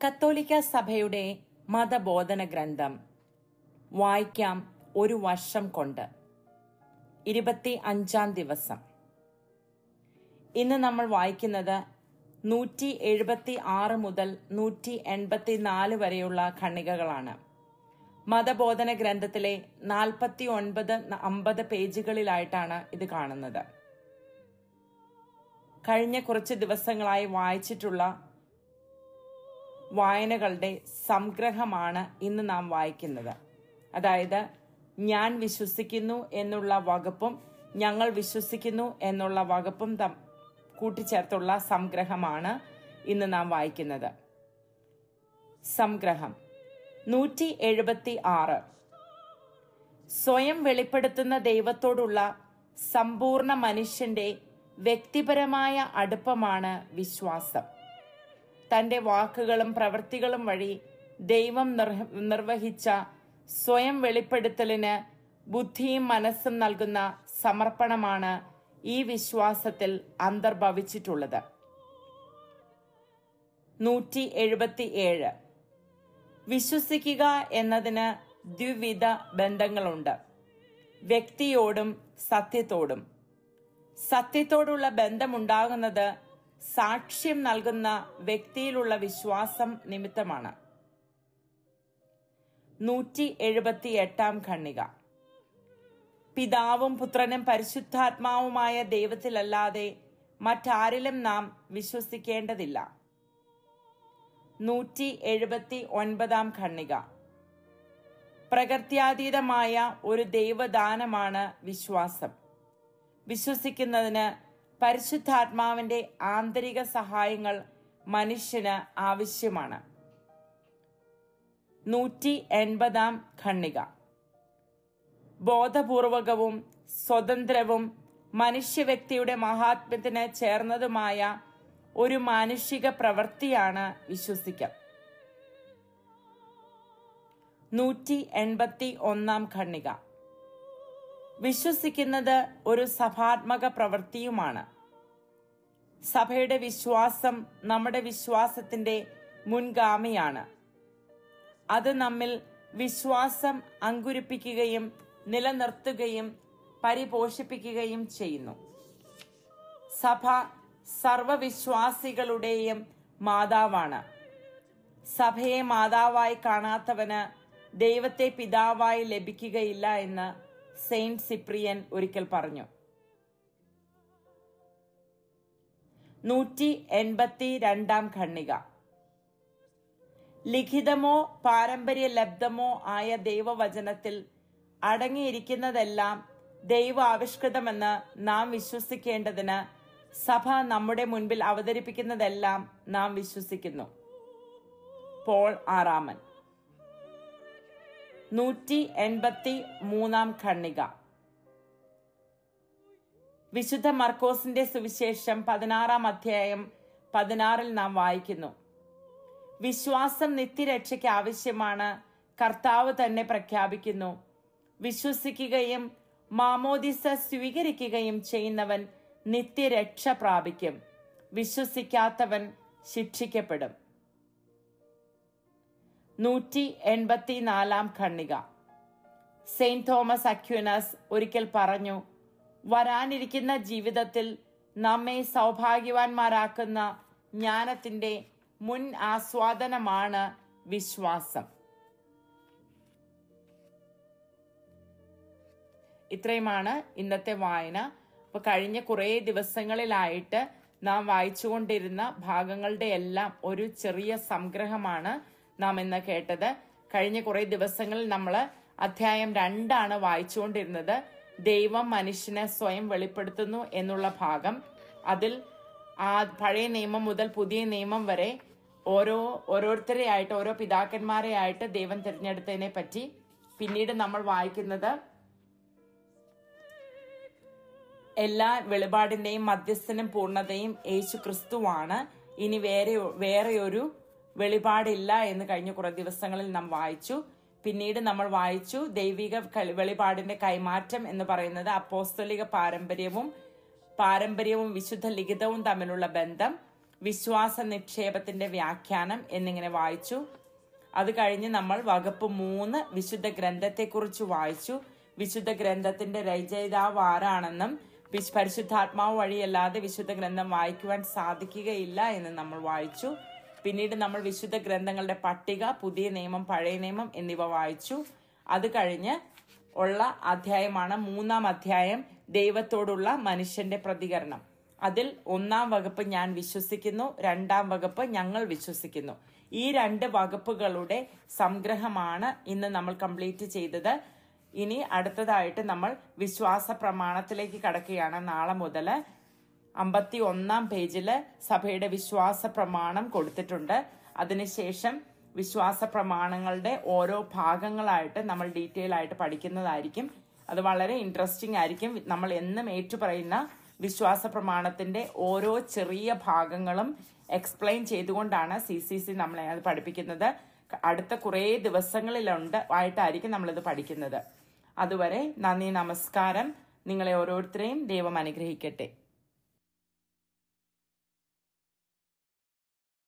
കത്തോലിക്ക സഭയുടെ മതബോധന ഗ്രന്ഥം വായിക്കാം ഒരു വർഷം കൊണ്ട്. ഇരുപത്തി അഞ്ചാം ദിവസം. ഇന്ന് നമ്മൾ വായിക്കുന്നത് നൂറ്റി എഴുപത്തി ആറ് മുതൽ നൂറ്റി എൺപത്തി നാല് വരെയുള്ള ഖണ്ണികകളാണ് മതബോധന ഗ്രന്ഥത്തിലെ നാൽപ്പത്തി ഒൻപത് അമ്പത് പേജുകളിലായിട്ടാണ് ഇത് കാണുന്നത്. കഴിഞ്ഞ കുറച്ച് ദിവസങ്ങളായി വായിച്ചിട്ടുള്ള വായനകളുടെ സംഗ്രഹമാണ് ഇന്ന് നാം വായിക്കുന്നത്. അതായത് ഞാൻ വിശ്വസിക്കുന്നു എന്നുള്ള വകുപ്പും ഞങ്ങൾ വിശ്വസിക്കുന്നു എന്നുള്ള വകുപ്പും തം- കൂട്ടിച്ചേർത്തുള്ള സംഗ്രഹമാണ് ഇന്ന് നാം വായിക്കുന്നത്. സംഗ്രഹം. നൂറ്റി എഴുപത്തി ആറ് സ്വയം വെളിപ്പെടുത്തുന്ന ദൈവത്തോടുള്ള സമ്പൂർണ മനുഷ്യന്റെ വ്യക്തിപരമായ അടുപ്പമാണ് വിശ്വാസം. തന്റെ വാക്കുകളും പ്രവൃത്തികളും വഴി ദൈവം നിർവഹിച്ച സ്വയം വെളിപ്പെടുത്തലിന് ബുദ്ധിയും മനസ്സും നൽകുന്ന സമർപ്പണമാണ് ഈ വിശ്വാസത്തിൽ അന്തർഭവിച്ചിട്ടുള്ളത്. നൂറ്റി എഴുപത്തി ഏഴ് വിശ്വസിക്കുക എന്നതിന് ദ്വിവിധ ബന്ധങ്ങളുണ്ട്. വ്യക്തിയോടും സത്യത്തോടും. സത്യത്തോടുള്ള ബന്ധമുണ്ടാകുന്നത് സാക്ഷ്യം നൽകുന്ന വ്യക്തിയിലുള്ള വിശ്വാസം നിമിത്തമാണ്. നൂറ്റി എഴുപത്തി എട്ടാം ഖണ്ണിക പിതാവും പുത്രനും പരിശുദ്ധാത്മാവുമായ ദൈവത്തിലല്ലാതെ മറ്റാരിലും നാം വിശ്വസിക്കേണ്ടതില്ല. നൂറ്റി എഴുപത്തി ഒൻപതാം ഖണ്ണിക പ്രകൃത്യാതീതമായ ഒരു ദൈവദാനമാണ് വിശ്വാസം. വിശ്വസിക്കുന്നതിന് പരിശുദ്ധാത്മാവിന്റെ ആന്തരിക സഹായങ്ങൾ മനുഷ്യന് ആവശ്യമാണ്. നൂറ്റി എൺപതാം ഖണ്ണിക ബോധപൂർവകവും സ്വതന്ത്രവും മനുഷ്യ വ്യക്തിയുടെ മഹാത്മ്യത്തിന് ചേർന്നതുമായ ഒരു മാനുഷിക പ്രവൃത്തിയാണ് വിശ്വസിക്കൽ. നൂറ്റി എൺപത്തി ഒന്നാം ഖണ്ണിക വിശ്വസിക്കുന്നത് ഒരു സഭാത്മക പ്രവൃത്തിയുമാണ്. സഭയുടെ വിശ്വാസം നമ്മുടെ വിശ്വാസത്തിന്റെ മുൻഗാമിയാണ്. അത് നമ്മിൽ വിശ്വാസം അങ്കുരിപ്പിക്കുകയും നിലനിർത്തുകയും പരിപോഷിപ്പിക്കുകയും ചെയ്യുന്നു. സഭ സർവവിശ്വാസികളുടെയും മാതാവാണ്. സഭയെ മാതാവായി കാണാത്തവന് ദൈവത്തെ പിതാവായി ലഭിക്കുകയില്ല എന്ന് സെയിന്റ് സിപ്രിയൻ ഒരിക്കൽ പറഞ്ഞു. നൂറ്റി എൺപത്തി രണ്ടാം ഖണ്ണിക ലിഖിതമോ പാരമ്പര്യ ലബ്ധമോ ആയ ദൈവവചനത്തിൽ അടങ്ങിയിരിക്കുന്നതെല്ലാം ദൈവ ആവിഷ്കൃതമെന്ന് നാം വിശ്വസിക്കേണ്ടതിന് സഭ നമ്മുടെ മുൻപിൽ അവതരിപ്പിക്കുന്നതെല്ലാം നാം വിശ്വസിക്കുന്നു. പോൾ ആറാമൻ. നൂറ്റി എൺപത്തി മൂന്നാം ഖണ്ണിക വിശുദ്ധ മർക്കോസിന്റെ സുവിശേഷം പതിനാറാം അധ്യായം പതിനാറിൽ നാം വായിക്കുന്നു. വിശ്വാസം നിത്യരക്ഷയ്ക്ക് ആവശ്യമാണ്. കർത്താവ് തന്നെ പ്രഖ്യാപിക്കുന്നു. വിശ്വസിക്കുകയും മാമോദിസ സ്വീകരിക്കുകയും ചെയ്യുന്നവൻ നിത്യരക്ഷ പ്രാപിക്കും. വിശ്വസിക്കാത്തവൻ ശിക്ഷിക്കപ്പെടും. നൂറ്റി എൺപത്തിനാലാം ഖണ്ണിക സെയിന്റ് തോമസ് അക്യുനസ് ഒരിക്കൽ പറഞ്ഞു വരാനിരിക്കുന്ന ജീവിതത്തിൽ നമ്മെ സൗഭാഗ്യവാന്മാരാക്കുന്ന ജ്ഞാനത്തിന്റെ മുൻ ആസ്വാദനമാണ് വിശ്വാസം. ഇത്രയുമാണ് ഇന്നത്തെ വായന. അപ്പൊ കഴിഞ്ഞ കുറേ ദിവസങ്ങളിലായിട്ട് നാം വായിച്ചുകൊണ്ടിരുന്ന ഭാഗങ്ങളുടെ എല്ലാം ഒരു ചെറിയ സംഗ്രഹമാണ്. നാം ഇന്ന് കേട്ടത്. കഴിഞ്ഞ കുറെ ദിവസങ്ങളിൽ നമ്മൾ അധ്യായം രണ്ടാണ് വായിച്ചുകൊണ്ടിരുന്നത്. ദൈവം മനുഷ്യനെ സ്വയം വെളിപ്പെടുത്തുന്നു എന്നുള്ള ഭാഗം. അതിൽ ആ പഴയ നിയമം മുതൽ പുതിയ നിയമം വരെ ഓരോ ഓരോരുത്തരെ ആയിട്ട് ഓരോ പിതാക്കന്മാരെ ആയിട്ട് ദൈവം തിരഞ്ഞെടുത്തതിനെ പറ്റി പിന്നീട് നമ്മൾ വായിക്കുന്നത് എല്ലാ വെളിപാടിന്റെയും മധ്യസ്ഥനും പൂർണതയും യേശു ക്രിസ്തുവാണ് ഇനി വേറെ വേറെ ഒരു വെളിപാടില്ല എന്ന് കഴിഞ്ഞ കുറെ ദിവസങ്ങളിൽ നാം വായിച്ചു. പിന്നീട് നമ്മൾ വായിച്ചു ദൈവിക വെളിപാടിന്റെ കൈമാറ്റം എന്ന് പറയുന്നത് അപ്പോസ്തലിക പാരമ്പര്യവും പാരമ്പര്യവും വിശുദ്ധ ലിഖിതവും തമ്മിലുള്ള ബന്ധം വിശ്വാസ നിക്ഷേപത്തിന്റെ വ്യാഖ്യാനം എന്നിങ്ങനെ വായിച്ചു. അത് കഴിഞ്ഞ് നമ്മൾ വകുപ്പ് മൂന്ന് വിശുദ്ധ ഗ്രന്ഥത്തെക്കുറിച്ച് വായിച്ചു. വിശുദ്ധ ഗ്രന്ഥത്തിന്റെ രചയിതാവ് ആരാണെന്നും പരിശുദ്ധാത്മാവ് വഴിയല്ലാതെ വിശുദ്ധ ഗ്രന്ഥം വായിക്കുവാൻ സാധിക്കുകയില്ല എന്ന് നമ്മൾ വായിച്ചു. പിന്നീട് നമ്മൾ വിശുദ്ധ ഗ്രന്ഥങ്ങളുടെ പട്ടിക പുതിയ നിയമം പഴയ നിയമം എന്നിവ വായിച്ചു. അത് കഴിഞ്ഞ് ഉള്ള അധ്യായമാണ് മൂന്നാം അധ്യായം ദൈവത്തോടുള്ള മനുഷ്യന്റെ പ്രതികരണം. അതിൽ ഒന്നാം വകുപ്പ് ഞാൻ വിശ്വസിക്കുന്നു രണ്ടാം വകുപ്പ് ഞങ്ങൾ വിശ്വസിക്കുന്നു. ഈ രണ്ട് വകുപ്പുകളുടെ സംഗ്രഹമാണ് ഇന്ന് നമ്മൾ കംപ്ലീറ്റ് ചെയ്തത്. ഇനി അടുത്തതായിട്ട് നമ്മൾ വിശ്വാസ പ്രമാണത്തിലേക്ക് കടക്കുകയാണ് നാളെ മുതൽ. അമ്പത്തി ഒന്നാം പേജിൽ സഭയുടെ വിശ്വാസ പ്രമാണം കൊടുത്തിട്ടുണ്ട്. അതിനുശേഷം വിശ്വാസ പ്രമാണങ്ങളുടെ ഓരോ ഭാഗങ്ങളായിട്ട് നമ്മൾ ഡീറ്റെയിൽ ആയിട്ട് പഠിക്കുന്നതായിരിക്കും. അത് വളരെ ഇൻട്രസ്റ്റിംഗ് ആയിരിക്കും. നമ്മൾ എന്നും ഏറ്റുപറയുന്ന വിശ്വാസ പ്രമാണത്തിന്റെ ഓരോ ചെറിയ ഭാഗങ്ങളും എക്സ്പ്ലെയിൻ ചെയ്തുകൊണ്ടാണ് സി സി സി നമ്മളെ അത് പഠിപ്പിക്കുന്നത്. അടുത്ത കുറേ ദിവസങ്ങളിലുണ്ട് ആയിട്ടായിരിക്കും നമ്മളിത് പഠിക്കുന്നത്. അതുവരെ നന്ദി നമസ്കാരം. നിങ്ങളെ ഓരോരുത്തരെയും ദൈവം അനുഗ്രഹിക്കട്ടെ.